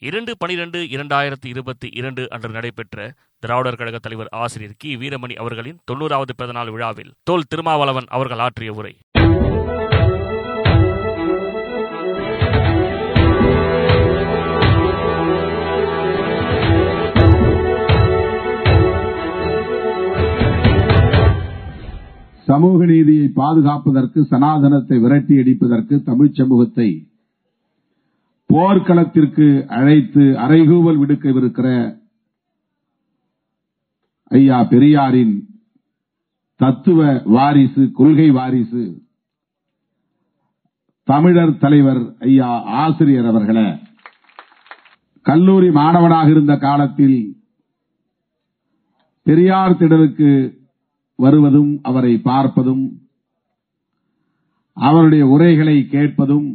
இரண்டு பனிரெண்டு இரண்டாயிரத்தி இருபத்தி இரண்டு அன்று நடைபெற்ற திராவிடர் கழக தலைவர் ஆசிரியர் கி. வீரமணி அவர்களின் தொண்ணூறாவது பிறந்தநாள் விழாவில் தோல் திருமாவளவன் அவர்கள் ஆற்றிய உரை. சமூக நீதியை பாதுகாப்பதற்கு சனாதனத்தை விரட்டி அடிப்பதற்கு தமிழ்ச் சமூகத்தை போர்க்களத்திற்கு அழைத்து அறைகூவல் விடுக்கவிருக்கிற ஐயா பெரியாரின் தத்துவ வாரிசு கொள்கை வாரிசு தமிழர் தலைவர் ஐயா ஆசிரியர் அவர்களே கல்லூரி மாணவனாக இருந்த காலத்தில் பெரியார் திடலுக்கு வருவதும் அவரை பார்ப்பதும் அவருடைய உரைகளை கேட்பதும்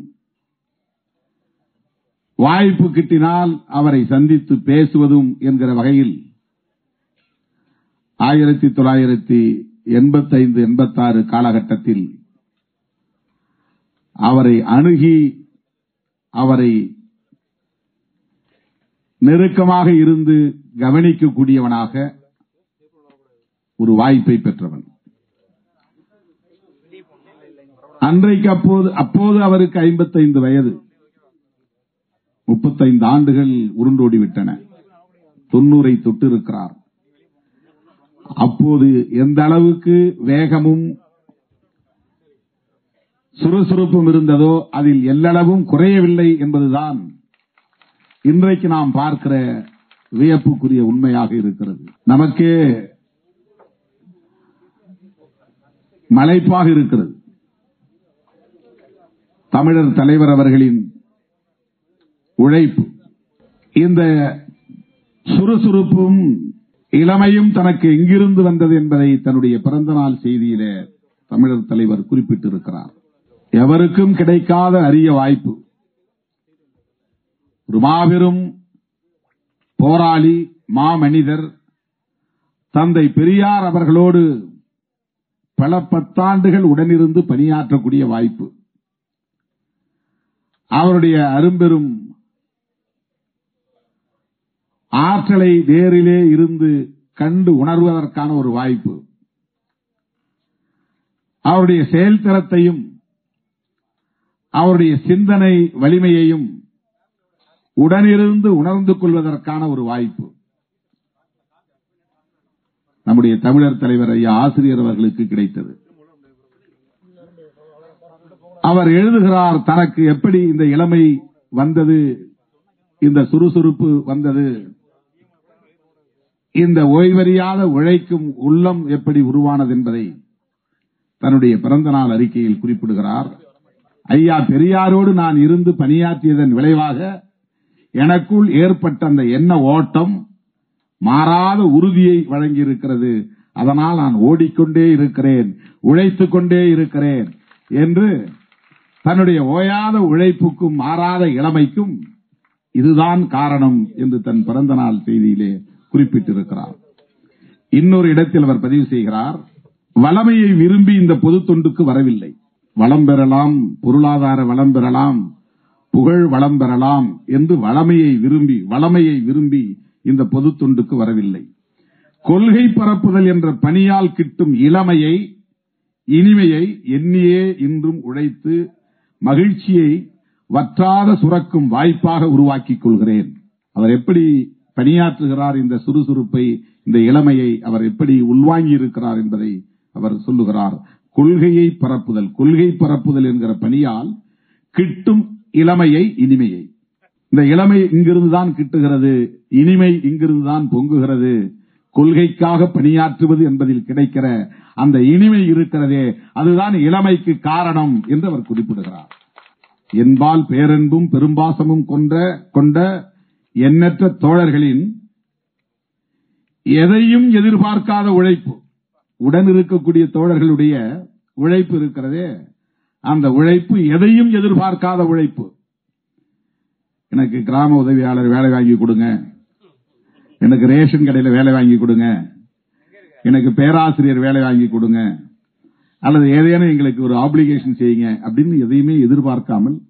வாய்ப்பு கிட்டினால் அவரை சந்தித்து பேசுவதும் என்கிற வகையில் ஆயிரத்தி தொள்ளாயிரத்தி எண்பத்தைந்து எண்பத்தாறு காலகட்டத்தில் அவரை அணுகி அவரை நெருக்கமாக இருந்து கவனிக்கக்கூடியவனாக ஒரு வாய்ப்பை பெற்றவன். அன்றைக்கு அப்போது அப்போது அவருக்கு ஐம்பத்தைந்து வயது. முப்பத்தைந்து ஆண்டுகள் உருண்டோடிவிட்டன. தொண்ணூரை தொட்டிருக்கிறார். அப்போது எந்த அளவுக்கு வேகமும் சுறுசுறுப்பும் இருந்ததோ அதில் எல்லளவும் குறையவில்லை என்பதுதான் இன்றைக்கு நாம் பார்க்கிற வியப்புக்குரிய உண்மையாக இருக்கிறது. நமக்கு மலைப்பாக இருக்கிறது. தமிழர் தலைவர் அவர்களின் உழைப்பு. இந்த சுறுசுறுப்பும் இளமையும் தனக்கு எங்கிருந்து வந்தது என்பதை தன்னுடைய பிறந்தநாள் செய்தியில தமிழர் தலைவர் குறிப்பிட்டிருக்கிறார். எவருக்கும் கிடைக்காத அரிய வாய்ப்பு. ஒரு மாபெரும் போராளி மாமனிதர் தந்தை பெரியார் அவர்களோடு பல பத்தாண்டுகள் உடனிருந்து பணியாற்றக்கூடிய வாய்ப்பு. அவருடைய அரும்பெரும் ஆற்றலை நேரிலே இருந்து கண்டு உணர்வதற்கான ஒரு வாய்ப்பு. அவருடைய செயல்திறத்தையும் அவருடைய சிந்தனை வலிமையையும் உடனிருந்து உணர்ந்து கொள்வதற்கான ஒரு வாய்ப்பு. நம்முடைய தமிழர் தலைவர் ஐயா ஆசிரியர் அவர்களுக்கு கிடைத்தது. அவர் எழுதுகிறார் தனக்கு எப்படி இந்த இளமை வந்தது இந்த சுறுசுறுப்பு வந்தது. இந்த ஓய்வறியாத உழைக்கும் உள்ளம் எப்படி உருவானது என்பதை தன்னுடைய பிறந்த நாள் அறிக்கையில் குறிப்பிடுகிறார். ஐயா பெரியாரோடு நான் இருந்து பணியாற்றியதன் விளைவாக எனக்குள் ஏற்பட்ட அந்த எண்ண ஓட்டம் மாறாத உறுதியை வழங்கியிருக்கிறது. அதனால் நான் ஓடிக்கொண்டே இருக்கிறேன் உழைத்துக் கொண்டே இருக்கிறேன் என்று தன்னுடைய ஓயாத உழைப்புக்கும் மாறாத இளமைக்கும் இதுதான் காரணம் என்று தன் பிறந்த நாள் செய்தியிலே குறிப்பிட்டிருக்கிறார். இன்னொரு இடத்தில் அவர் பதிவு செய்கிறார் வளமையை விரும்பி இந்த பொது தொண்டுக்கு வரவில்லை. வளம் பெறலாம் பொருளாதார வளம் பெறலாம் புகழ் வளம் பெறலாம் என்று வளமையை விரும்பி வளமையை விரும்பி இந்த பொது தொண்டுக்கு வரவில்லை. கொள்கை பரப்புதல் என்ற பணியால் கிட்டும் இளமையை இனிமையை எண்ணியே இன்றும் உழைத்து மகிழ்ச்சியை வற்றாத சுரக்கும் வாய்ப்பாக உருவாக்கிக் கொள்கிறேன். அவர் எப்படி பணியாற்றுகிறார் இந்த சுறுசுறுப்பை இந்த இளமையை அவர் எப்படி உள்வாங்கி இருக்கிறார் என்பதை அவர் சொல்லுகிறார். கொள்கையை பரப்புதல் கொள்கை பரப்புதல் என்கிற பணியால் கிட்டும் இளமையை இனிமையை. இந்த இளமை இங்கிருந்துதான் கிட்டுகிறது இனிமை இங்கிருந்துதான் பொங்குகிறது. கொள்கைக்காக பணியாற்றுவது என்பதில் கிடைக்கிற அந்த இனிமை இருக்கிறதே அதுதான் இளமைக்கு காரணம் என்று அவர் குறிப்பிடுகிறார். என்பால் பேரன்பும் பெரும்பாசமும் கொண்ட கொண்ட எண்ணற்ற தோழர்களின் எதையும் எதிர்பார்க்காத உழைப்பு. உடன் இருக்கக்கூடிய தோழர்களுடைய உழைப்பு இருக்கிறதே. அந்த உழைப்பு எதையும் எதிர்பார்க்காத உழைப்பு. எனக்கு கிராம உதவியாளர் வேலை வாங்கி கொடுங்க. எனக்கு ரேஷன் கடையில் வேலை வாங்கி கொடுங்க. எனக்கு பேராசிரியர் வேலை வாங்கி கொடுங்க. அல்லது ஏதேனும் எங்களுக்கு ஒரு ஆப்ளிகேஷன் செய்யுங்க அப்படின்னு எதையுமே எதிர்பார்க்காமல்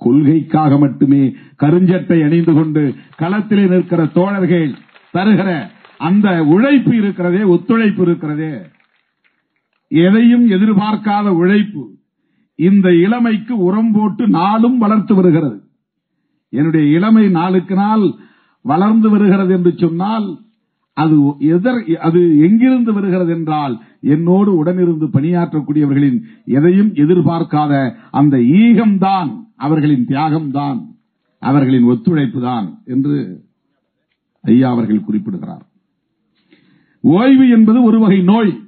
கொள்கைக்காக மட்டுமே கருஞ்சட்டை அணிந்து கொண்டு களத்திலே நிற்கிற தோழர்கள் தருகிற அந்த உழைப்பு இருக்கிறதே ஒத்துழைப்பு இருக்கிறதே. எதையும் எதிர்பார்க்காத உழைப்பு இந்த இளமைக்கு உரம் போட்டு நாளும் வளர்த்து வருகிறது. என்னுடைய இளமை நாளுக்கு நாள் வளர்ந்து வருகிறது என்று சொன்னால் அது எதர் அது எங்கிருந்து வருகிறது என்றால் என்னோடு உடனிருந்து பணியாற்றக்கூடியவர்களின் எதையும் எதிர்பார்க்காத அந்த ஈகம்தான் அவர்களின் தியாகம்தான் அவர்களின் ஒத்துழைப்பு தான் என்று ஐயா அவர்கள் குறிப்பிடுகிறார். ஓய்வு என்பது ஒரு வகை நோய்.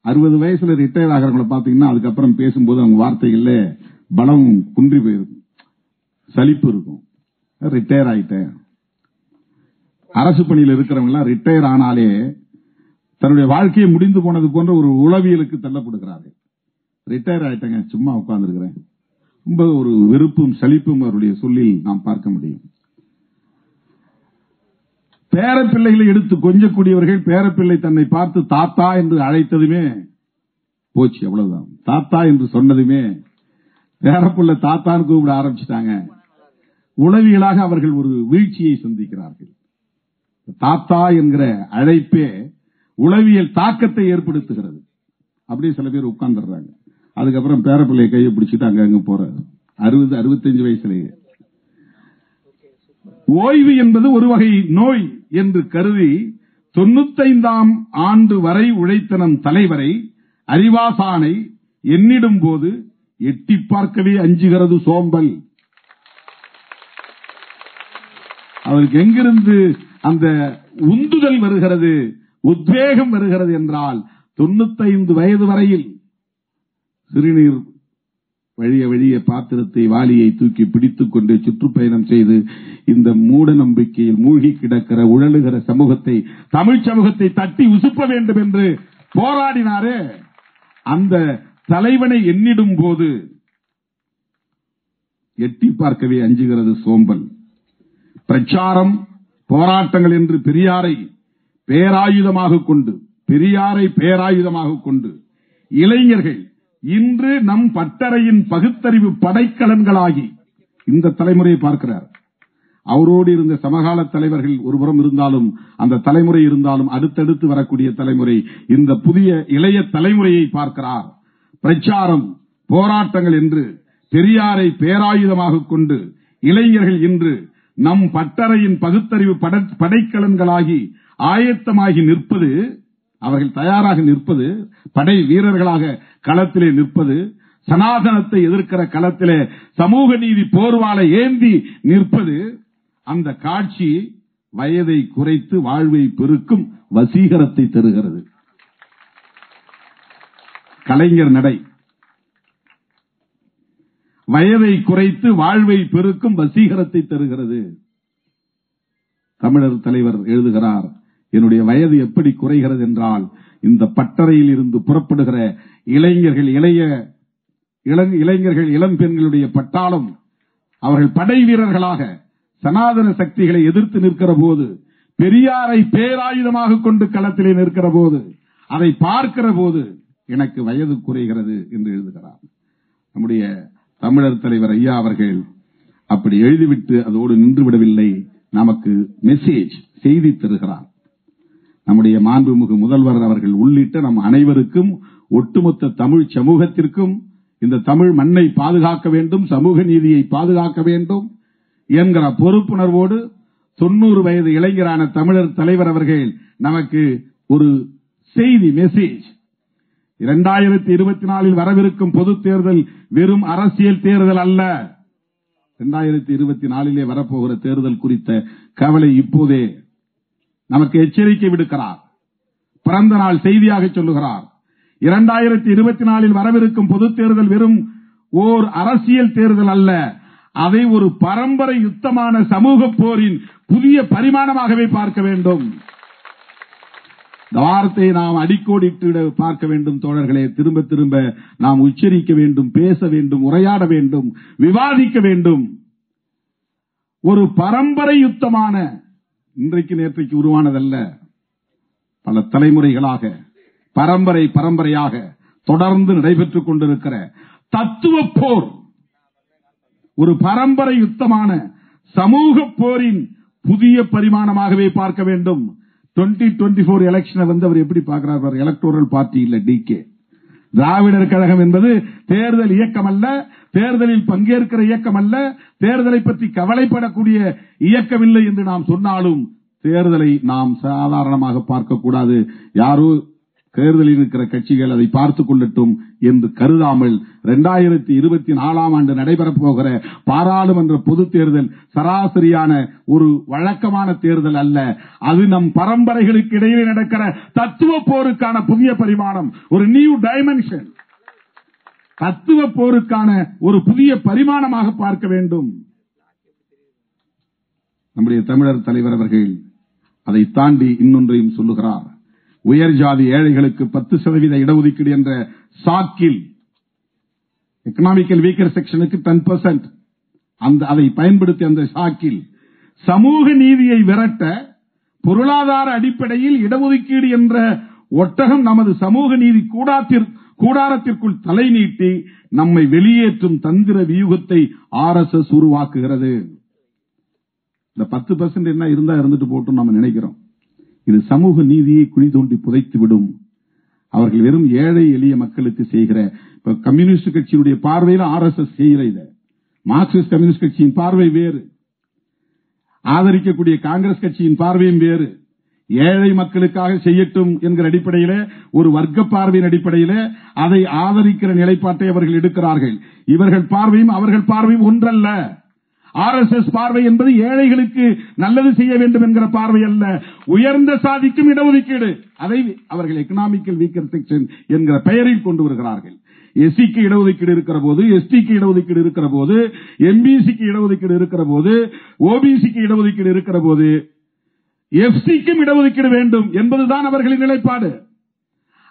அறுபது வயசுல ரிட்டையர் ஆகிறவங்களை பாத்தீங்கன்னா அதுக்கப்புறம் பேசும்போது அவங்க வார்த்தைகள்ல பலம் குன்றி போயிருக்கும் சலிப்பு இருக்கும். ரிட்டையர் ஆயிட்டேன். அரசு பணியில் இருக்கிறவங்க எல்லாம் ரிட்டையர் ஆனாலே தன்னுடைய வாழ்க்கையை முடிந்து போனது போன்ற ஒரு உளவியலுக்கு தள்ளப்படுகிறார்கள். ரிட்டையர் ஆயிட்டேங்க சும்மா உட்கார்ந்துருக்கிறேன். ரொம்ப ஒரு வெறுப்பும் சலிப்பும் அவருடைய சொல்லில் நாம் பார்க்க முடியும். பேரப்பிள்ளைகளை எடுத்து கொஞ்சக்கூடியவர்கள் பேரப்பிள்ளை தன்னை பார்த்து தாத்தா என்று அழைத்ததுமே போச்சு அவ்வளவுதான். தாத்தா என்று சொன்னதுமே பேரப்பிள்ளை தாத்தான்னு கூப்பிட ஆரம்பிச்சிட்டாங்க. உளவியலாக அவர்கள் ஒரு வீழ்ச்சியை சந்திக்கிறார்கள். தாத்தா என்கிற அழைப்பே உளவியல் தாக்கத்தை ஏற்படுத்துகிறது. அப்படியே சில பேர் உட்கார்ந்துடுறாங்க. அதுக்கப்புறம் பேரப்பிள்ளையை கையை பிடிச்சிட்டு அங்கங்க போற அறுபது அறுபத்தஞ்சு வயசுலேயே. ஓய்வு என்பது ஒரு வகை நோய் என்று கருதி தொண்ணூத்தைந்தாம் ஆண்டு வரை உழைத்த நம் தலைவரை அறிவாசானை எண்ணிடும் போது எட்டி பார்க்கவே அஞ்சுகிறது சோம்பல். அவருக்கு எங்கிருந்து அந்த உந்துதல் வருகிறது உத்வேகம் வருகிறது என்றால் தொண்ணூத்தைந்து வயது வரையில் சிறுநீர் வழிய வழிய பாத்திரத்தை வாளியை தூக்கி பிடித்துக் கொண்டு சுற்றுப்பயணம் செய்து இந்த மூட நம்பிக்கையில் மூழ்கி கிடக்கிற உழலுகிற சமூகத்தை தமிழ் சமூகத்தை தட்டி உசுப்ப வேண்டும் என்று போராடினாரே. அந்த தலைவனை எண்ணிடும் போது எட்டி பார்க்கவே அஞ்சுகிறது சோம்பல். பிரச்சாரம் போராட்டங்கள் என்று பெரியாரை பேராயுதமாக கொண்டு பெரியாரை பேராயுதமாக கொண்டு இளைஞர்கள் இன்று நம் பட்டறையின் பகுத்தறிவு படைக்கலன்களாகி இந்த தலைமுறையை பார்க்கிறார். அவரோடு இருந்த சமகால தலைவர்கள் ஒருபுறம் இருந்தாலும் அந்த தலைமுறை இருந்தாலும் அடுத்தடுத்து வரக்கூடிய தலைமுறை இந்த புதிய இளைய தலைமுறையை பார்க்கிறார். பிரச்சாரம் போராட்டங்கள் என்று பெரியாரை பேராயுதமாக கொண்டு இளைஞர்கள் இன்று நம் பட்டறையின் பகுத்தறிவு படைக்கலன்களாகி ஆயத்தமாகி நிற்பது அவர்கள் தயாராக நிற்பது படை வீரர்களாக களத்திலே நிற்பது சனாதனத்தை எதிர்க்கிற களத்திலே சமூக நீதி போர்வாலை ஏந்தி நிற்பது அந்த காட்சி வயதை குறைத்து வாழ்வை பெருக்கும் வசீகரத்தை தருகிறது. கலைஞர் நடை. வயதை குறைத்து வாழ்வை பெருக்கும் வசீகரத்தை தருகிறது. தமிழர் தலைவர் எழுதுகிறார் என்னுடைய வயது எப்படி குறைகிறது என்றால் இந்த பட்டறையில் இருந்து புறப்படுகிற இளைஞர்கள் இளைய இளைஞர்கள் இளம் பெண்களுடைய பட்டாளம் அவர்கள் படை வீரர்களாக சனாதன சக்திகளை எதிர்த்து நிற்கிற போது பெரியாரை பேராயுதமாக கொண்டு களத்திலே நிற்கிற போது அதை பார்க்கிற போது எனக்கு வயது குறைகிறது என்று எழுதுகிறார். நம்முடைய தமிழர் தலைவர் ஐயா அவர்கள் அப்படி எழுதிவிட்டு அதோடு நின்று விடவில்லை. நமக்கு மெசேஜ் செய்தி தருகிறார். நம்முடைய மாண்புமிகு முதல்வர் அவர்கள் உள்ளிட்ட நம் அனைவருக்கும் ஒட்டுமொத்த தமிழ் சமூகத்திற்கும் இந்த தமிழ் மண்ணை பாதுகாக்க வேண்டும் சமூக நீதியை பாதுகாக்க வேண்டும் என்கிற பொறுப்புணர்வோடு தொண்ணூறு வயது இளைஞரான தமிழர் தலைவர் அவர்கள் நமக்கு ஒரு செய்தி மெசேஜ் இரண்டாயிரத்தி இருபத்தி நாலில் வரவிருக்கும் பொது தேர்தல் வெறும் அரசியல் தேர்தல் அல்ல. இரண்டாயிரத்தி இருபத்தி நாலிலே வரப்போகிற தேர்தல் குறித்த கவலை இப்போதே நமக்கு எச்சரிக்கை விடுக்கிறார். பிறந்த நாள் செய்தியாக சொல்லுகிறார். இரண்டாயிரத்தி இருபத்தி நாலில் வரவிருக்கும் பொது தேர்தல் வெறும் ஓர் அரசியல் தேர்தல் அல்ல. அதை ஒரு பரம்பரை யுத்தமான சமூக போரின் புதிய பரிமாணமாகவே பார்க்க வேண்டும். இந்த வார்த்தையை நாம் அடிக்கோடிட்டு பார்க்க வேண்டும் தோழர்களே. திரும்ப திரும்ப நாம் உச்சரிக்க வேண்டும் பேச வேண்டும் உரையாட வேண்டும் விவாதிக்க வேண்டும். ஒரு பரம்பரை யுத்தமான இன்றைக்கு நேற்றைக்கு உருவானதல்ல. பல தலைமுறைகளாக பரம்பரை பரம்பரையாக தொடர்ந்து நடைபெற்றுக் கொண்டிருக்கிற தத்துவ போர் ஒரு பரம்பரை யுத்தமான சமூக போரின் புதிய பரிமாணமாகவே பார்க்க வேண்டும். 2024 டுவெண்ட்டி போர் எலெக்ஷனை வந்து அவர் எப்படி பார்க்கிறார்? எலக்டோரல் பார்ட்டி இல்ல டிகே திராவிடர் கழகம் என்பது தேர்தல் இயக்கம் அல்ல தேர்தலில் பங்கேற்கிற இயக்கம் அல்ல தேர்தலை பற்றி கவலைப்படக்கூடிய இயக்கமில்லை என்று நாம் சொன்னாலும் தேர்தலை நாம் சாதாரணமாக பார்க்கக்கூடாது. யாரோ தேர்தலில் இருக்கிற கட்சிகள் அதை பார்த்துக் கொள்ளட்டும் என்று கருதாமல் இரண்டாயிரத்தி இருபத்தி நாலாம் ஆண்டு நடைபெறப் போகிற பாராளுமன்ற பொதுத் தேர்தல் சராசரியான ஒரு வழக்கமான தேர்தல் அல்ல. அது நம் பரம்பரைகளுக்கு இடையே நடக்கிற தத்துவ போருக்கான புதிய பரிமாணம் ஒரு நியூ டைமென்ஷன் தத்துவ போருக்கான ஒரு புதிய பரிமாணமாக பார்க்க வேண்டும். நம்முடைய தமிழர் தலைவர் அவர்கள் அதை தாண்டி இன்னொன்றையும் சொல்லுகிறார். உயர் ஜாதி ஏழைகளுக்கு பத்து சதவீத இடஒதுக்கீடு என்ற சாக்கில் எக்கனாமிக்கல் வீக்கர் செக்ஷனுக்கு டென் பர்சன்ட் அந்த அதை பயன்படுத்தி அந்த சாக்கில். சமூக நீதியை விரட்ட பொருளாதார அடிப்படையில் இடஒதுக்கீடு என்ற ஒட்டகம் நமது சமூக நீதி கூடாத்திற் கூடாரத்திற்குள் தலை நீட்டி நம்மை வெளியேற்றும் தந்திர வியூகத்தை ஆர் எஸ் எஸ் உருவாக்குகிறது. இந்த பத்து பர்சன்ட் என்ன இருந்தா இருந்துட்டு போட்டும் நம்ம நினைக்கிறோம். இது சமூக நீதியை குழி தோண்டி புதைத்து விடும். அவர்கள் வெறும் ஏழை எளிய மக்களுக்கு செய்கிற இப்ப கம்யூனிஸ்ட் கட்சியினுடைய பார்வையில் ஆர் எஸ் எஸ் செய்கிற மார்க்சிஸ்ட் கம்யூனிஸ்ட் கட்சியின் பார்வை வேறு. ஆதரிக்கக்கூடிய காங்கிரஸ் கட்சியின் பார்வையும் வேறு. ஏழை மக்களுக்காக செய்யட்டும் என்கிற அடிப்படையில ஒரு வர்க்க பார்வையின் அடிப்படையில அதை ஆதரிக்கிற நிலைப்பாட்டை அவர்கள் எடுக்கிறார்கள். இவர்கள் பார்வையும் அவர்கள் பார்வையும் ஒன்றல்ல. ஆர் எஸ் எஸ் பார்வை என்பது ஏழைகளுக்கு நல்லது செய்ய வேண்டும் என்கிற பார்வை அல்ல. உயர்ந்த சாதிக்கும் இடஒதுக்கீடு. அதை அவர்கள் எக்கனாமிக்கல் வீக்கர் செக்ஷன் என்கிற பெயரில் கொண்டு வருகிறார்கள். எஸ்சிக்கு இடஒதுக்கீடு இருக்கிற போது எஸ்டிக்கு இடஒதுக்கீடு இருக்கிற போது எம்பிசிக்கு இடஒதுக்கீடு இருக்கிற போது ஓபிசிக்கு இடஒதுக்கீடு இருக்கிற போது எஃப்சிக்கும் இடஒதுக்கீடு வேண்டும் என்பதுதான் அவர்களின் நிலைப்பாடு.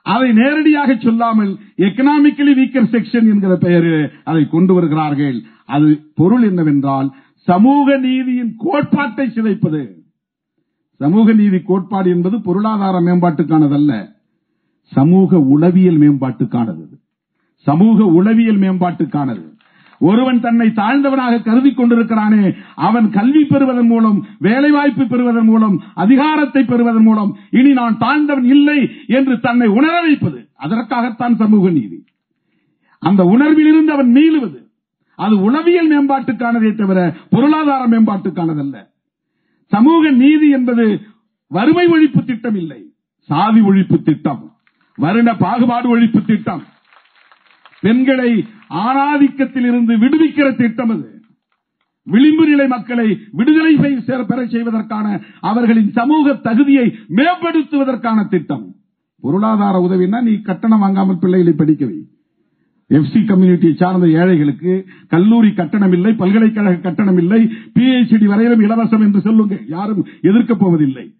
அதை நேரடியாக சொல்லாமல் எக்கனாமிக்கலி வீக்கர் செக்ஷன் என்கிற பெயரில் அதை கொண்டு வருகிறார்கள். அது பொருள் என்னவென்றால் சமூக நீதியின் கோட்பாட்டை சிதைப்பது. சமூக நீதி கோட்பாடு என்பது பொருளாதார மேம்பாட்டுக்கானதல்ல சமூக உளவியல் மேம்பாட்டுக்கானது. சமூக உளவியல் மேம்பாட்டுக்கானது. ஒருவன் தன்னை தாழ்ந்தவனாக கருதி கொண்டிருக்கிறானே அவன் கல்வி பெறுவதன் மூலம் வேலைவாய்ப்பு பெறுவதன் மூலம் அதிகாரத்தை பெறுவதன் மூலம் இனி நான் தாழ்ந்தவன் இல்லை என்று தன்னை உணர வைப்பது. அதற்காகத்தான் சமூக நீதி. அந்த உணர்விலிருந்து அவன் மீளுவது. அது உளவியல் மேம்பாட்டுக்கானதே தவிர பொருளாதார மேம்பாட்டுக்கானதல்ல. சமூக நீதி என்பது வறுமை ஒழிப்பு திட்டம் இல்லை. சாதி ஒழிப்பு திட்டம் வருண பாகுபாடு ஒழிப்பு திட்டம். பெண்களை ஆணாதிக்கத்தில் இருந்து விடுவிக்கிற திட்டம் அது. விளிம்பு நிலை மக்களை விடுதலை பெற செய்வதற்கான அவர்களின் சமூக தகுதியை மேம்படுத்துவதற்கான திட்டம். பொருளாதார உதவினா நீ கட்டணம் வாங்காமல் பிள்ளைகளை படிக்கவே எஃப்சி கம்யூனிட்டியை சார்ந்த ஏழைகளுக்கு கல்லூரி கட்டணம் இல்லை பல்கலைக்கழக கட்டணம் இல்லை பிஹெச்டி வரையிலும் இலவசம் என்று சொல்லுங்க. யாரும் எதிர்க்கப் போவதில்லை.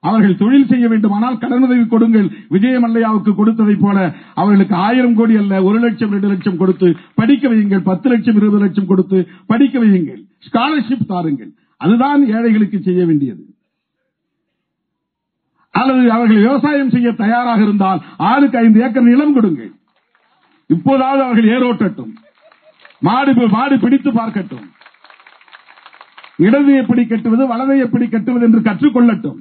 அவர்கள் தொழில் செய்ய வேண்டுமானால் கடனுதவி கொடுங்கள். விஜயமல்லையாவுக்கு கொடுத்ததை போல அவர்களுக்கு ஆயிரம் கோடி அல்ல ஒரு லட்சம் ரெண்டு லட்சம் கொடுத்து படிக்க வையுங்கள். பத்து லட்சம் இருபது லட்சம் கொடுத்து படிக்க வையுங்கள். ஸ்காலர்ஷிப் தாருங்கள். அதுதான் ஏழைகளுக்கு செய்ய வேண்டியது. அல்லது அவர்கள் விவசாயம் செய்ய தயாராக இருந்தால் ஆளுக்கு ஐந்து ஏக்கர் நிலம் கொடுங்கள். இப்போதாவது அவர்கள் ஏரோட்டட்டும் மாடு மாடு பிடித்து பார்க்கட்டும். இடது எப்படி கட்டுவது வலதை எப்படி கட்டுவது என்று கற்றுக்கொள்ளட்டும்.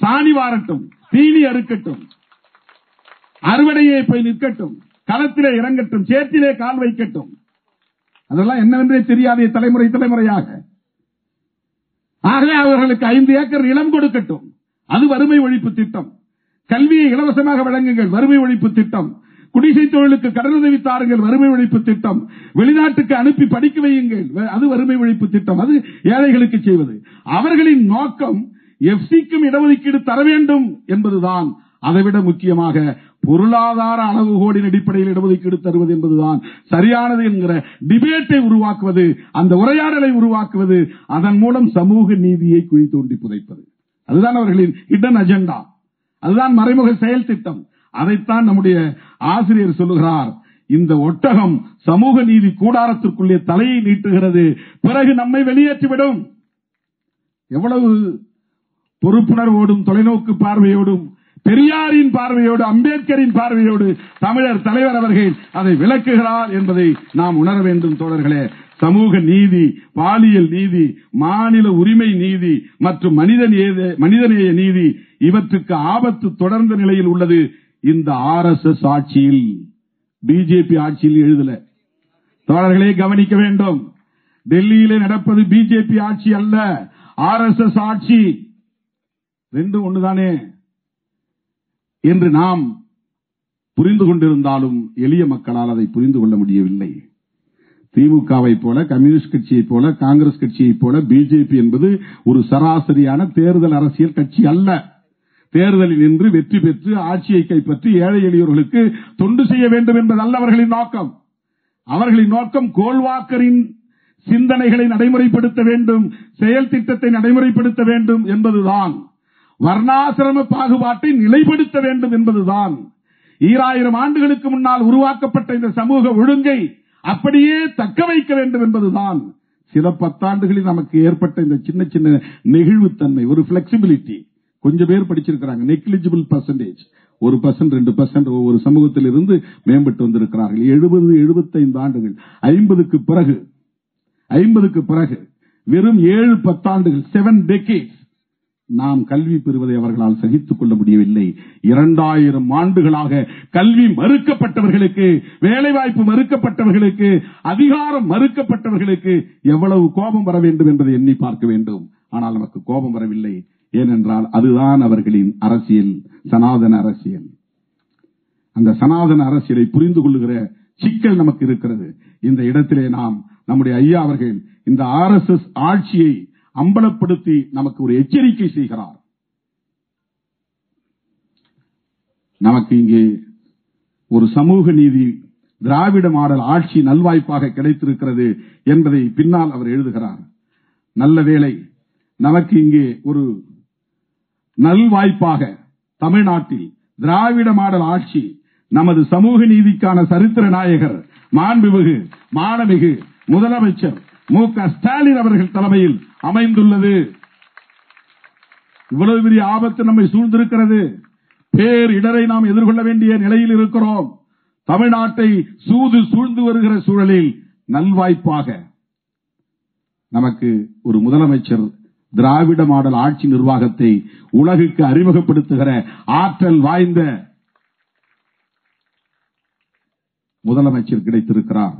சாணி வாரட்டும் தீனி அறுக்கட்டும். அறுவடையை போய் நிற்கட்டும். களத்திலே இறங்கட்டும் சேற்றிலே கால் வைக்கட்டும். அதெல்லாம் என்னவென்றே தெரியாத தலைமுறை தலைமுறையாக. ஆகவே அவர்களுக்கு ஐந்து ஏக்கர் இளம் கொடுக்கட்டும். அது வறுமை ஒழிப்பு திட்டம். கல்வியை இலவசமாக வழங்குங்கள் வறுமை ஒழிப்பு திட்டம். குடிசை தொழிலுக்கு கடனுதவி தாருங்கள் வறுமை ஒழிப்பு திட்டம். வெளிநாட்டுக்கு அனுப்பி படிக்க வையுங்கள். அது வறுமை ஒழிப்பு திட்டம். அது ஏழைகளுக்கு செய்வது. அவர்களின் நோக்கம் எஃப்சிக்கும் இடஒதுக்கீடு தர வேண்டும் என்பதுதான். அதைவிட முக்கியமாக பொருளாதார அளவுகோடின் அடிப்படையில் இடஒதுக்கீடு தருவது என்பதுதான். சரியானது என்கிற டிபேட்டை உருவாக்குவது அந்த உரையாடலை உருவாக்குவது அதன் மூலம் சமூக நீதியை குழி தோண்டி புதைப்பது. அதுதான் அவர்களின் ஹிடன் அஜெண்டா அதுதான் மறைமுக செயல் திட்டம். அதைத்தான் நம்முடைய ஆசிரியர் சொல்லுகிறார். இந்த ஒட்டகம் சமூக நீதி கூடாரத்திற்குள்ளே தலையை நீட்டுகிறது. பிறகு நம்மை வெளியேற்றிவிடும். எவ்வளவு பொறுப்புணர்வோடும் தொலைநோக்கு பார்வையோடும் பெரியாரின் பார்வையோடு அம்பேத்கரின் பார்வையோடு தமிழர் தலைவர் அவர்கள் அதை விளக்குகிறார் என்பதை நாம் உணர வேண்டும் தோழர்களே. சமூக நீதி பாலியல் நீதி மாநில உரிமை நீதி மற்றும் மனித நேய- மனிதநேய நீதி இவற்றுக்கு ஆபத்து தொடர்ந்த நிலையில் உள்ளது இந்த ஆர் எஸ் எஸ் ஆட்சியில் பிஜேபி ஆட்சியில் எழுதல. தோழர்களே கவனிக்க வேண்டும். டெல்லியிலே நடப்பது பிஜேபி ஆட்சி அல்ல ஆர் எஸ் எஸ் ஆட்சி. ரெண்டும் ஒண்ணுதானே? என்று நாம் புரிந்து கொண்டிருந்தாலும் எளிய மக்களால் அதை புரிந்து கொள்ள முடியவில்லை. திமுகவை போல கம்யூனிஸ்ட் கட்சியைப் போல காங்கிரஸ் கட்சியைப் போல பிஜேபி என்பது ஒரு சராசரியான தேர்தல் அரசியல் கட்சி அல்ல. தேர்தலில் நின்று வெற்றி பெற்று ஆட்சியை கைப்பற்றி ஏழை எளியோர்களுக்கு தொண்டு செய்ய வேண்டும் என்பதல்ல அவர்களின் நோக்கம். அவர்களின் நோக்கம் கோல்வாக்கரின் சிந்தனைகளை நடைமுறைப்படுத்த வேண்டும் செயல் திட்டத்தை நடைமுறைப்படுத்த வேண்டும் என்பதுதான். வர்ணாசிரம பாகுபாட்டை நிலைப்படுத்த வேண்டும் என்பதுதான். ஈராயிரம் ஆண்டுகளுக்கு முன்னால் உருவாக்கப்பட்ட இந்த சமூக ஒழுங்கை அப்படியே தக்க வைக்க வேண்டும் என்பதுதான். சில பத்தாண்டுகளில் நமக்கு ஏற்பட்ட இந்த சின்ன சின்ன நெகிழ்வுத்தன்மை ஒரு பிளெக்சிபிலிட்டி கொஞ்சம் பேர் படிச்சிருக்கிறாங்க. நெக்லிஜிபிள் பர்சன்டேஜ் ஒரு பர்சன்ட் ரெண்டு பர்சன்ட் ஒவ்வொரு சமூகத்தில் இருந்து மேம்பட்டு வந்திருக்கிறார்கள். எழுபது எழுபத்தைந்து ஆண்டுகள். ஐம்பதுக்கு பிறகு ஐம்பதுக்கு பிறகு வெறும் ஏழு பத்தாண்டுகள் செவன் டெக்கேட்ஸ் நாம் கல்வி பெறுவதை அவர்களால் சகித்துக் கொள்ள முடியவில்லை. இரண்டாயிரம் ஆண்டுகளாக கல்வி மறுக்கப்பட்டவர்களுக்கு வேலைவாய்ப்பு மறுக்கப்பட்டவர்களுக்கு அதிகாரம் மறுக்கப்பட்டவர்களுக்கு எவ்வளவு கோபம் வர வேண்டும் என்பதை எண்ணி பார்க்க வேண்டும். ஆனால் நமக்கு கோபம் வரவில்லை. ஏனென்றால் அதுதான் அவர்களின் அரசியல் சனாதன அரசியல். அந்த சனாதன அரசியலை புரிந்து கொள்ளுகிற சிக்கல் நமக்கு இருக்கிறது. இந்த இடத்திலே நாம் நம்முடைய ஐயா அவர்கள் இந்த ஆர் எஸ் எஸ் ஆட்சியை அம்பலப்படுத்தி நமக்கு ஒரு எச்சரிக்கை செய்கிறார். நமக்கு இங்கே ஒரு சமூக நீதி திராவிட மாடல் ஆட்சி நல்வாய்ப்பாக கிடைத்திருக்கிறது என்பதை பின்னால் அவர் எழுதுகிறார். நல்ல வேளை நமக்கு இங்கே ஒரு நல்வாய்ப்பாக தமிழ்நாட்டில் திராவிட மாடல் ஆட்சி நமது சமூக நீதிக்கான சரித்திர நாயகர் மாண்புமிகு மாணமிகு முதலமைச்சர் மு க ஸ்டாலின் அவர்கள் தலைமையில் அமைந்துள்ளது. இவ்வளவு பெரிய ஆபத்து நம்மை சூழ்ந்திருக்கிறது. பேர் இடரை நாம் எதிர்கொள்ள வேண்டிய நிலையில் இருக்கிறோம். தமிழ்நாட்டை சூது சூழ்ந்து வருகிற சூழலில் நல்வாய்ப்பாக நமக்கு ஒரு முதலமைச்சர் திராவிட மாடல் ஆட்சி நிர்வாகத்தை உலகுக்கு அறிமுகப்படுத்துகிற ஆற்றல் வாய்ந்த முதலமைச்சர் கிடைத்திருக்கிறார்.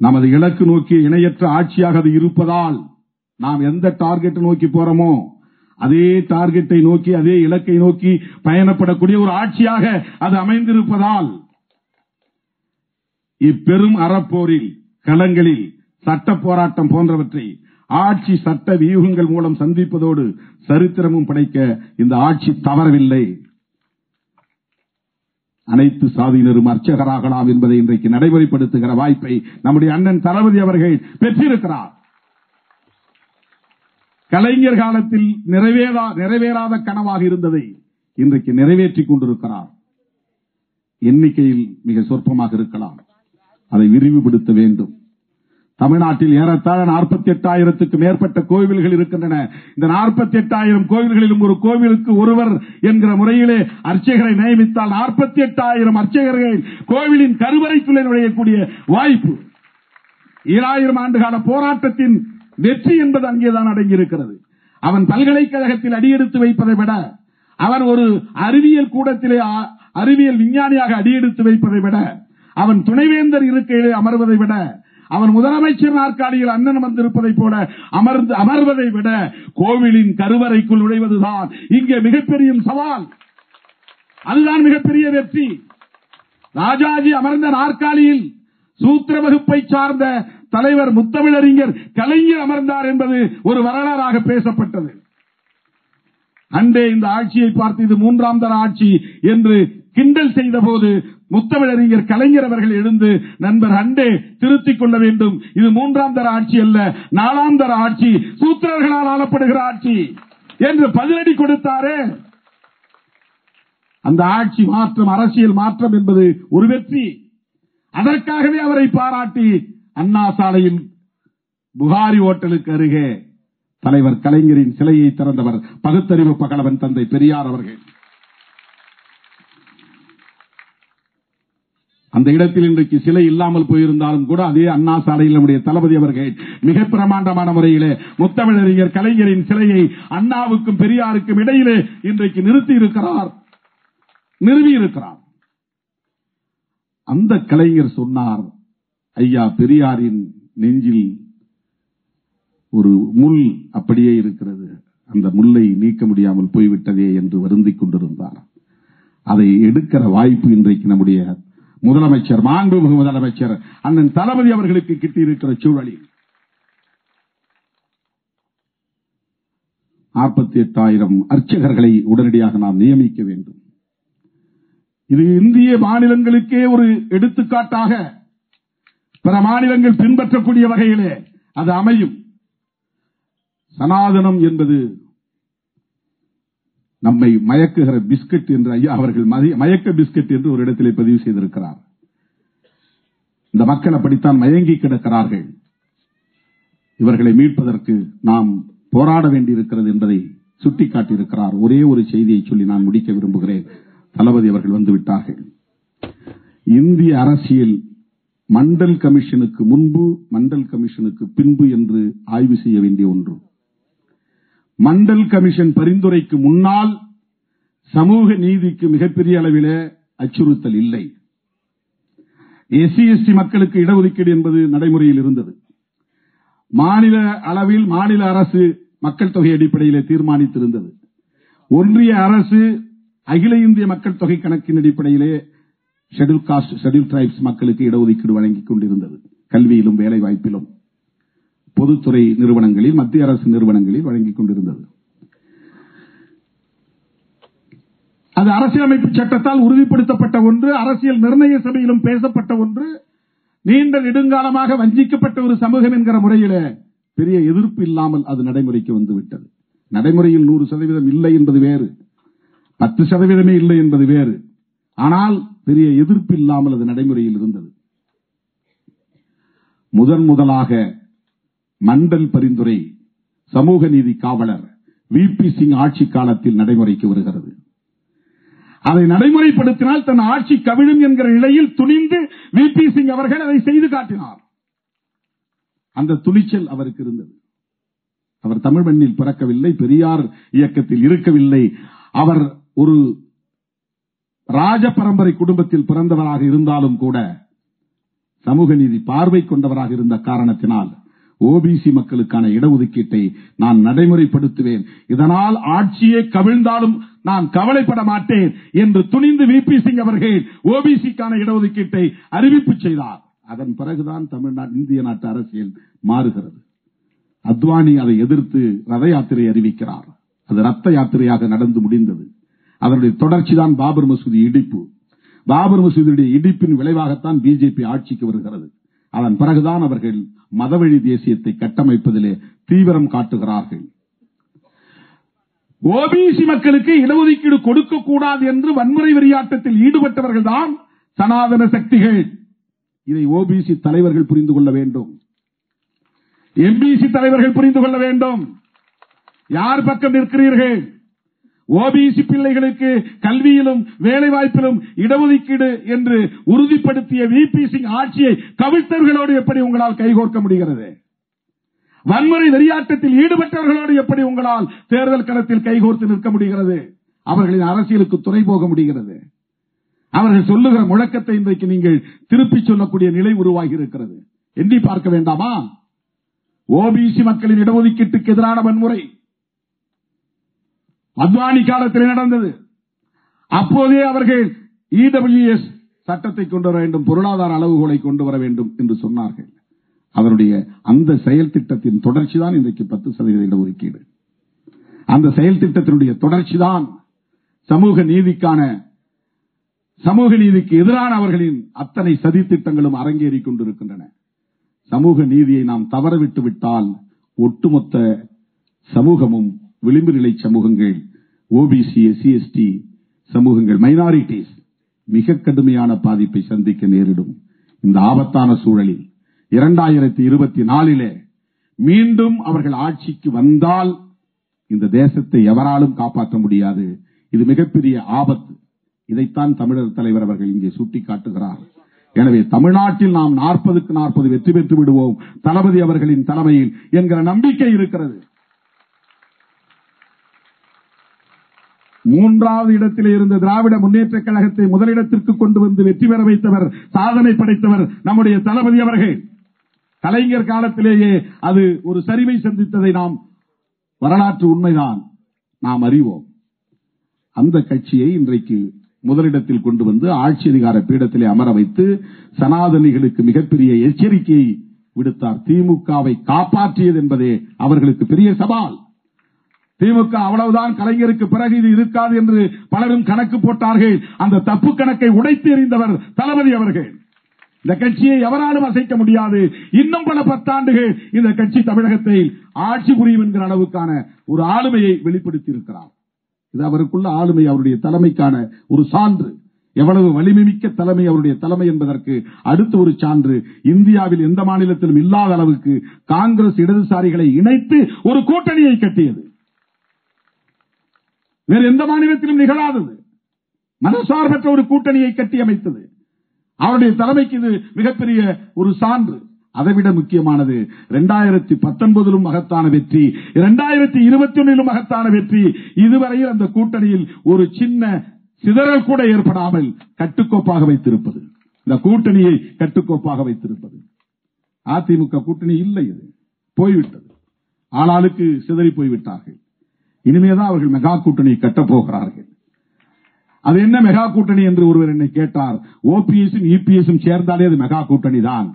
நமது இலக்கு நோக்கி இணையற்ற ஆட்சியாக அது இருப்பதால் நாம் எந்த டார்கெட் நோக்கி போறோமோ அதே டார்கெட்டை நோக்கி அதே இலக்கை நோக்கி பயணப்படக்கூடிய ஒரு ஆட்சியாக அது அமைந்திருப்பதால் இப்பெரும் அறப்போரில் களங்களில் சட்ட போராட்டம் போன்றவற்றை ஆட்சி சட்ட வியூகங்கள் மூலம் சந்திப்பதோடு சரித்திரமும் படைக்க இந்த ஆட்சி தவறவில்லை. அனைத்து சாதியினரும் அர்ச்சகராகலாம் என்பதை இன்றைக்கு நடைமுறைப்படுத்துகிற வாய்ப்பை நம்முடைய அண்ணன் தளபதி அவர்கள் பெற்றிருக்கிறார். கலைஞர் காலத்தில் நிறைவேறா நிறைவேறாத கனவாக இருந்ததை இன்றைக்கு நிறைவேற்றிக் கொண்டிருக்கிறார். எண்ணிக்கையில் மிக சொற்பமாக இருக்கலாம். அதை விரிவுபடுத்த வேண்டும். தமிழ்நாட்டில் ஏறத்தாழ நாற்பத்தி எட்டாயிரத்துக்கு மேற்பட்ட கோவில்கள் இருக்கின்றன. இந்த நாற்பத்தி எட்டாயிரம் கோவில்களிலும் ஒரு கோவிலுக்கு ஒருவர் என்கிற முறையிலே அர்ச்சகரை நியமித்தால் நாற்பத்தி எட்டாயிரம் அர்ச்சகர்கள் கோவிலின் கருவறைக்குள்ளே நுழையக்கூடிய வாய்ப்பு. ஈராயிரம் ஆண்டுகால போராட்டத்தின் வெற்றி என்பது அங்கேதான் அடங்கியிருக்கிறது. அவன் பல்கலைக்கழகத்தில் அடியெடுத்து வைப்பதை விட அவன் ஒரு அறிவியல் கூடத்திலே அறிவியல் விஞ்ஞானியாக அடியெடுத்து வைப்பதை விட அவன் துணைவேந்தர் இருக்கையிலே அமர்வதை விட அவன் முதலமைச்சர் நாற்காலியில் அண்ணன் அமர்ந்திருப்பதை போல அமர்ந்து அமர்வதை விட கோவிலின் கருவறைக்குள் நுழைவதுதான் இங்கே மிகப்பெரிய சவால். அதுதான் மிகப்பெரிய வெற்றி. ராஜாஜி அமர்ந்த நாற்காலியில் சூத்திர வகுப்பை சார்ந்த தலைவர் முத்தமிழறிஞர் கலைஞர் அமர்ந்தார் என்பது ஒரு வரலாறாக பேசப்பட்டது. அண்டே இந்த ஆட்சியை பார்த்து இது மூன்றாம் தர ஆட்சி என்று கிண்டல் செய்த போது முத்தமிழறிஞர் கலைஞர் அவர்கள் எழுந்து நண்பர் அண்டே திருத்திக் கொள்ள வேண்டும். இது மூன்றாம் தர ஆட்சி அல்ல நாலாம் தர ஆட்சி. சூத்திரர்களால் ஆளப்படுகிற ஆட்சி. என்று பதிலடி கொடுத்தாரே. அந்த ஆட்சி மாற்றம் அரசியல் மாற்றம் என்பது ஒரு வெற்றி. அதற்காகவே அவரை பாராட்டி அண்ணா சாலையின் புகாரி ஓட்டலுக்கு அருகே தலைவர் கலைஞரின் சிலையை திறந்தவர் பகுத்தறிவு பகலவன் தந்தை பெரியார் அவர்கள். அந்த இடத்தில் இன்றைக்கு சிலை இல்லாமல் போயிருந்தாலும் கூட அதே அண்ணா சாலையில் நம்முடைய தளபதி அவர்கள் மிக பிரமாண்டமான முறையிலே முத்தமிழறிஞர் கலைஞரின் சிலையை அண்ணாவுக்கும் பெரியாருக்கும் இடையிலே இன்றைக்கு நிறுத்தி இருக்கிறார். நிறுவி இருக்கிறார். அந்த கலைஞர் சொன்னார் ஐயா பெரியாரின் நெஞ்சில் ஒரு முள் அப்படியே இருக்கிறது. அந்த முல்லை நீக்க முடியாமல் போய்விட்டதே என்று வருந்திக் கொண்டிருந்தார். அதை எடுக்கிற வாய்ப்பு இன்றைக்கு நம்முடைய முதலமைச்சர் மாண்புமிகு முதலமைச்சர் அண்ணன் தளபதி அவர்களுக்கு கிட்டியிருக்கிற சூழலில். நாற்பத்தி எட்டாயிரம் அர்ச்சகர்களை உடனடியாக நாம் நியமிக்க வேண்டும். இது இந்திய மாநிலங்களுக்கே ஒரு எடுத்துக்காட்டாக பிற மாநிலங்கள் பின்பற்றக்கூடிய வகையிலே அது அமையும். சனாதனம் என்பது நம்மை மயக்குகிற பிஸ்கட் என்று ஐயா அவர்கள் மயக்க பிஸ்கட் என்று ஒரு இடத்திலே பதிவு செய்திருக்கிறார். இந்த மக்கள் அப்படித்தான் மயங்கி கிடக்கிறார்கள். இவர்களை மீட்பதற்கு நாம் போராட வேண்டியிருக்கிறது என்பதை சுட்டிக்காட்டியிருக்கிறார். ஒரே ஒரு செய்தியை சொல்லி நான் முடிக்க விரும்புகிறேன். தளபதி அவர்கள் வந்துவிட்டார்கள் இந்திய அரசியல் மண்டல் கமிஷனுக்கு முன்பு மண்டல் கமிஷனுக்கு பின்பு என்று ஆய்வு செய்ய வேண்டிய ஒன்று. மண்டல் கமிஷன் பரிந்துரைக்கு முன்னால் சமூக நீதிக்கு மிகப்பெரிய அளவில் அச்சுறுத்தல் இல்லை. எஸ்சி எஸ்டி மக்களுக்கு இடஒதுக்கீடு என்பது நடைமுறையில் இருந்தது. மாநில அளவில் மாநில அரசு மக்கள் தொகை அடிப்படையிலே தீர்மானித்திருந்தது. ஒன்றிய அரசு அகில இந்திய மக்கள் தொகை கணக்கின் அடிப்படையிலே ஷெட்யூல் காஸ்ட் ஷெட்யூல் டிரைப்ஸ் மக்களுக்கு இடஒதுக்கீடு வழங்கிக் கொண்டிருந்தது. கல்வியிலும் வேலை வாய்ப்பிலும் பொதுத்துறை நிறுவனங்களில் மத்திய அரசு நிறுவனங்களில் வழங்கிக் கொண்டிருந்தது. அது அரசியலமைப்பு சட்டத்தால் உறுதிப்படுத்தப்பட்ட ஒன்று அரசியல் நிர்ணய சபையிலும் பேசப்பட்ட ஒன்று நீண்ட நெடுங்காலமாக வஞ்சிக்கப்பட்ட ஒரு சமூகம் என்கிற முறையில் பெரிய எதிர்ப்பு இல்லாமல் அது நடைமுறைக்கு வந்துவிட்டது. நடைமுறையில் நூறு சதவீதம் இல்லை என்பது வேறு பத்து சதவீதமே இல்லை என்பது வேறு. ஆனால் பெரிய எதிர்ப்பு இல்லாமல் அது நடைமுறையில் இருந்தது. முதன் முதலாக மண்டல் பரிந்துரை சமூக நீதி காவலர் வி பி சிங் ஆட்சி காலத்தில் நடைமுறைக்கு வருகிறது. அதை நடைமுறைப்படுத்தினால் தன் ஆட்சி கவிழும் என்கிற நிலையில் துணிந்து வி பி சிங் அவர்கள் அதை செய்து காட்டினார். அந்த துணிச்சல் அவருக்கு இருந்தது. அவர் தமிழ் மண்ணில் பிறக்கவில்லை பெரியார் இயக்கத்தில் இருக்கவில்லை. அவர் ஒரு ராஜ பரம்பரை குடும்பத்தில் பிறந்தவராக இருந்தாலும் கூட சமூக நீதி பார்வை கொண்டவராக இருந்த காரணத்தினால் ஓபிசி மக்களுக்கான இடஒதுக்கீட்டை நான் நடைமுறைப்படுத்துவேன். இதனால் ஆட்சியே கவிழ்ந்தாலும் நான் கவலைப்பட மாட்டேன் என்று துணிந்து வி. பி. சிங் அவர்கள் ஓபிசிக்கான இடஒதுக்கீட்டை அறிவிப்பு செய்தார். அதன் பிறகுதான் தமிழ்நாடு இந்திய நாட்டு அரசியல் மாறுகிறது. அத்வானி அதை எதிர்த்து ரத யாத்திரை அறிவிக்கிறார். அது ரத்த யாத்திரையாக நடந்து முடிந்தது. அதனுடைய தொடர்ச்சிதான் பாபர் மசூதி இடிப்பு. பாபர் மசூதியுடைய இடிப்பின் விளைவாகத்தான் பிஜேபி ஆட்சிக்கு வருகிறது. அதன் பிறகுதான் அவர்கள் மதவழி தேசியத்தை கட்டமைப்பதிலே தீவிரம் காட்டுகிறார்கள். ஓபிசி மக்களுக்கு இடஒதுக்கீடு கொடுக்கக்கூடாது என்று வன்முறை வெறியாட்டத்தில் ஈடுபட்டவர்கள் தான் சனாதன சக்திகள். இதை ஓபிசி தலைவர்கள் புரிந்து கொள்ள வேண்டும். எம்பிசி தலைவர்கள் புரிந்து கொள்ள வேண்டும். யார் பக்கம் நிற்கிறீர்கள்? ஓபிசி பிள்ளைகளுக்கு கல்வியிலும் வேலைவாய்ப்பிலும் இடஒதுக்கீடு என்று உறுதிப்படுத்திய விபி சிங் ஆட்சியை கவிழ்த்தவர்களோடு எப்படி உங்களால் கைகோர்க்க முடிகிறது? வன்முறை வெறியாட்டத்தில் ஈடுபட்டவர்களோடு எப்படி உங்களால் தேர்தல் களத்தில் கைகோர்த்து நிற்க முடிகிறது? அவர்களின் அரசியலுக்கு துணை போக முடிகிறது. அவர்கள் சொல்லுகிற முழக்கத்தை இன்றைக்கு நீங்கள் திருப்பிச் சொல்லக்கூடிய நிலை உருவாகி இருக்கிறது. எண்ணி பார்க்க வேண்டாமா? ஓபிசி மக்களின் இடஒதுக்கீட்டுக்கு எதிரான வன்முறை. அத்வானி காலத்தில் நடந்தது. அப்போதே அவர்கள் இடபிள்யூஎஸ் சட்டத்தை கொண்டு வர வேண்டும் பொருளாதார அளவுகோலை கொண்டு வர வேண்டும் என்று சொன்னார்கள். அவருடைய அந்த செயல் திட்டத்தின் தொடர்ச்சிதான் இன்றைக்கு பத்து சதவீத இடஒதுக்கீடு அந்த செயல் திட்டத்தினுடைய தொடர்ச்சிதான் சமூக நீதிக்கான சமூக நீதிக்கு எதிரான அவர்களின் அத்தனை சதி திட்டங்களும் அரங்கேறிக் கொண்டிருக்கின்றன. சமூக நீதியை நாம் தவறவிட்டு விட்டால் ஒட்டுமொத்த சமூகமும் விளிம்பு நிலை சமூகங்கள் ஓபிசி எஸ்சி எஸ்டி சமூகங்கள் மைனாரிட்டிஸ் மிக கடுமையான பாதிப்பை சந்திக்க நேரிடும். இந்த ஆபத்தான சூழலில் இரண்டாயிரத்தி இருபத்தி நாலிலே மீண்டும் அவர்கள் ஆட்சிக்கு வந்தால் இந்த தேசத்தை எவராலும் காப்பாற்ற முடியாது. இது மிகப்பெரிய ஆபத்து. இதைத்தான் தமிழர் தலைவர் அவர்கள் இங்கே சுட்டிக்காட்டுகிறார். எனவே தமிழ்நாட்டில் நாம் நாற்பதுக்கு நாற்பது வெற்றி பெற்று விடுவோம். தளபதி அவர்களின் தலைமையில் என்கிற நம்பிக்கை இருக்கிறது. மூன்றாவது இடத்தில் இருந்த திராவிட முன்னேற்ற கழகத்தை முதலிடத்திற்கு கொண்டு வந்து வெற்றி பெற வைத்தவர் சாதனை படைத்தவர் நம்முடைய தளபதி அவர்கள். கலைஞர் காலத்திலேயே அது ஒரு சரிவை சந்தித்ததை நாம் வரலாற்று உண்மைதான். நாம் அறிவோம். அந்த கட்சியை இன்றைக்கு முதலிடத்தில் கொண்டு வந்து ஆட்சி அதிகார பீடத்திலே அமர வைத்து சனாதனிகளுக்கு மிகப்பெரிய எச்சரிக்கையை விடுத்தார். திமுகவை காப்பாற்றியது என்பதே அவர்களுக்கு பெரிய சவால். திமுக அவ்வளவுதான் கலைஞருக்கு பிறகு இது இருக்காது என்று பலரும் கணக்கு போட்டார்கள். அந்த தப்பு கணக்கை உடைத்து எறிந்தவர் தளபதி அவர்கள். இந்த கட்சியை எவராலும் அசைக்க முடியாது. இன்னும் பல பத்தாண்டுகள் இந்த கட்சி தமிழகத்தை ஆட்சி புரியும் என்கிற அளவுக்கான ஒரு ஆளுமையை வெளிப்படுத்தி இருக்கிறார் இது அவருக்குள்ள ஆளுமை அவருடைய தலைமைக்கான ஒரு சான்று. எவ்வளவு வலிமைமிக்க தலைமை அவருடைய தலைமை என்பதற்கு அடுத்த ஒரு சான்று. இந்தியாவில் எந்த மாநிலத்திலும் இல்லாத அளவுக்கு காங்கிரஸ் இடதுசாரிகளை இணைத்து ஒரு கூட்டணியை கட்டியது. வேறு எந்த மாநிலத்திலும் நிகழாதது. மனசார்பற்ற ஒரு கூட்டணியை கட்டி அமைத்தது அவருடைய தலைமைக்கு இது மிகப்பெரிய ஒரு சான்று. அதைவிட முக்கியமானது இரண்டாயிரத்தி பத்தொன்பதிலும் மகத்தான வெற்றி இரண்டாயிரத்தி இருபத்தி ஒன்னிலும் மகத்தான வெற்றி. இதுவரையில் அந்த கூட்டணியில் ஒரு சின்ன சிதறல் கூட ஏற்படாமல் கட்டுக்கோப்பாக வைத்திருப்பது. இந்த கூட்டணியை கட்டுக்கோப்பாக வைத்திருப்பது. அதிமுக கூட்டணி இல்லை இது. போய்விட்டது. ஆளாளுக்கு சிதறி போய்விட்டார்கள். இனிமேதான் அவர்கள் மெகா கூட்டணி கட்டப் போகிறார்கள். அது என்ன மெகா கூட்டணி என்று ஒருவர் என்னை கேட்டார். ஓபிஎஸும் இபிஎஸும் சேர்ந்தாலே அது மெகா கூட்டணி தான்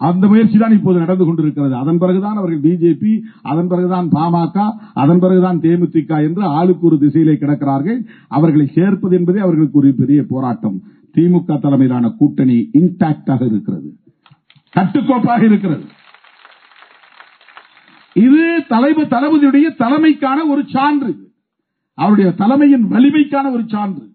அந்த முயற்சி தான் இப்போது நடந்து கொண்டிருக்கிறது. அதன் பிறகுதான் அவர்கள் பிஜேபி அதன் பிறகுதான் பாமக அதன் பிறகுதான் தேமுதிக என்று ஆளுக்கு ஒரு திசையிலே கிடக்கிறார்கள். அவர்களை சேர்ப்பது என்பதே அவர்களுக்கு ஒரு பெரிய போராட்டம். திமுக தலைமையிலான கூட்டணி இன்டாக்டாக இருக்கிறது. கட்டுக்கோப்பாக இருக்கிறது. இது தலைவர் தளபதியுடைய தலைமைக்கான ஒரு சான்று. அவருடைய தலைமையின் வலிமைக்கான ஒரு சான்று.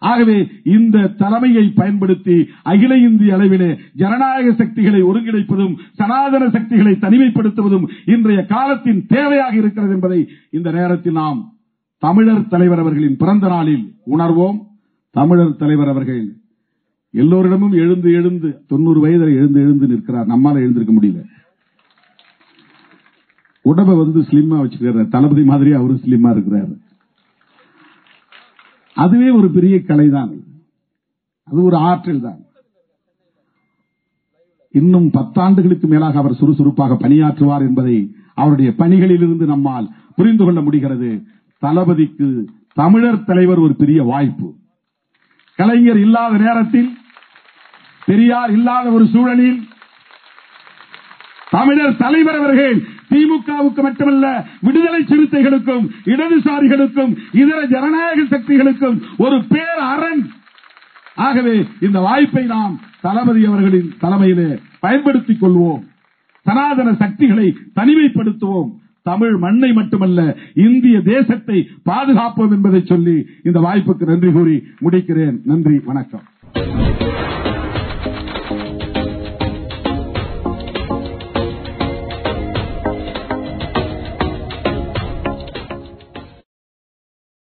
ஆகவே இந்த தலைமையை பயன்படுத்தி அகில இந்திய அளவிலே ஜனநாயக சக்திகளை ஒருங்கிணைப்பதும் சனாதன சக்திகளை தனிமைப்படுத்துவதும் இன்றைய காலத்தின் தேவையாக இருக்கிறது என்பதை இந்த நேரத்தில் நாம் தமிழர் தலைவர் அவர்களின் பிறந்த நாளில் உணர்வோம். தமிழர் தலைவர் அவர்கள் எல்லோரிடமும் எழுந்து எழுந்து தொண்ணூறு வயதில் எழுந்து எழுந்து நிற்கிறார். நம்மால எழுந்திருக்க முடியல. உடம்ப வந்து ஸ்லிம்மா வச்சுக்கிறார். தளபதி மாதிரி அவரும் ஸ்லிம்மா இருக்கிறாரு. அதுவே ஒரு பெரிய கலைதான். அது ஒரு ஆற்றல் தான் இன்னும் பத்தாண்டுகளுக்கு மேலாக அவர் சுறுசுறுப்பாக பணியாற்றுவார் என்பதை அவருடைய பணிகளிலிருந்து நம்மால் புரிந்து கொள்ள முடிகிறது. தளபதிக்கு தமிழர் தலைவர் ஒரு பெரிய வாய்ப்பு. கலைஞர் இல்லாத நேரத்தில் பெரியார் இல்லாத ஒரு சூழலில் தமிழர் தலைவர் அவர்கள் திமுகவுக்கு மட்டுமல்ல விடுதலை சிறுத்தைகளுக்கும் இடதுசாரிகளுக்கும் இதர ஜனநாயக சக்திகளுக்கும் ஒரு பேர் அரண் ஆகவே இந்த வாய்ப்பை நாம் தளபதி அவர்களின் தலைமையிலே பயன்படுத்திக் கொள்வோம். சனாதன சக்திகளை தனிமைப்படுத்துவோம். தமிழ் மண்ணை மட்டுமல்ல இந்திய தேசத்தை பாதுகாப்போம் என்பதை சொல்லி இந்த வாய்ப்புக்கு நன்றி கூறி முடிக்கிறேன். நன்றி வணக்கம்.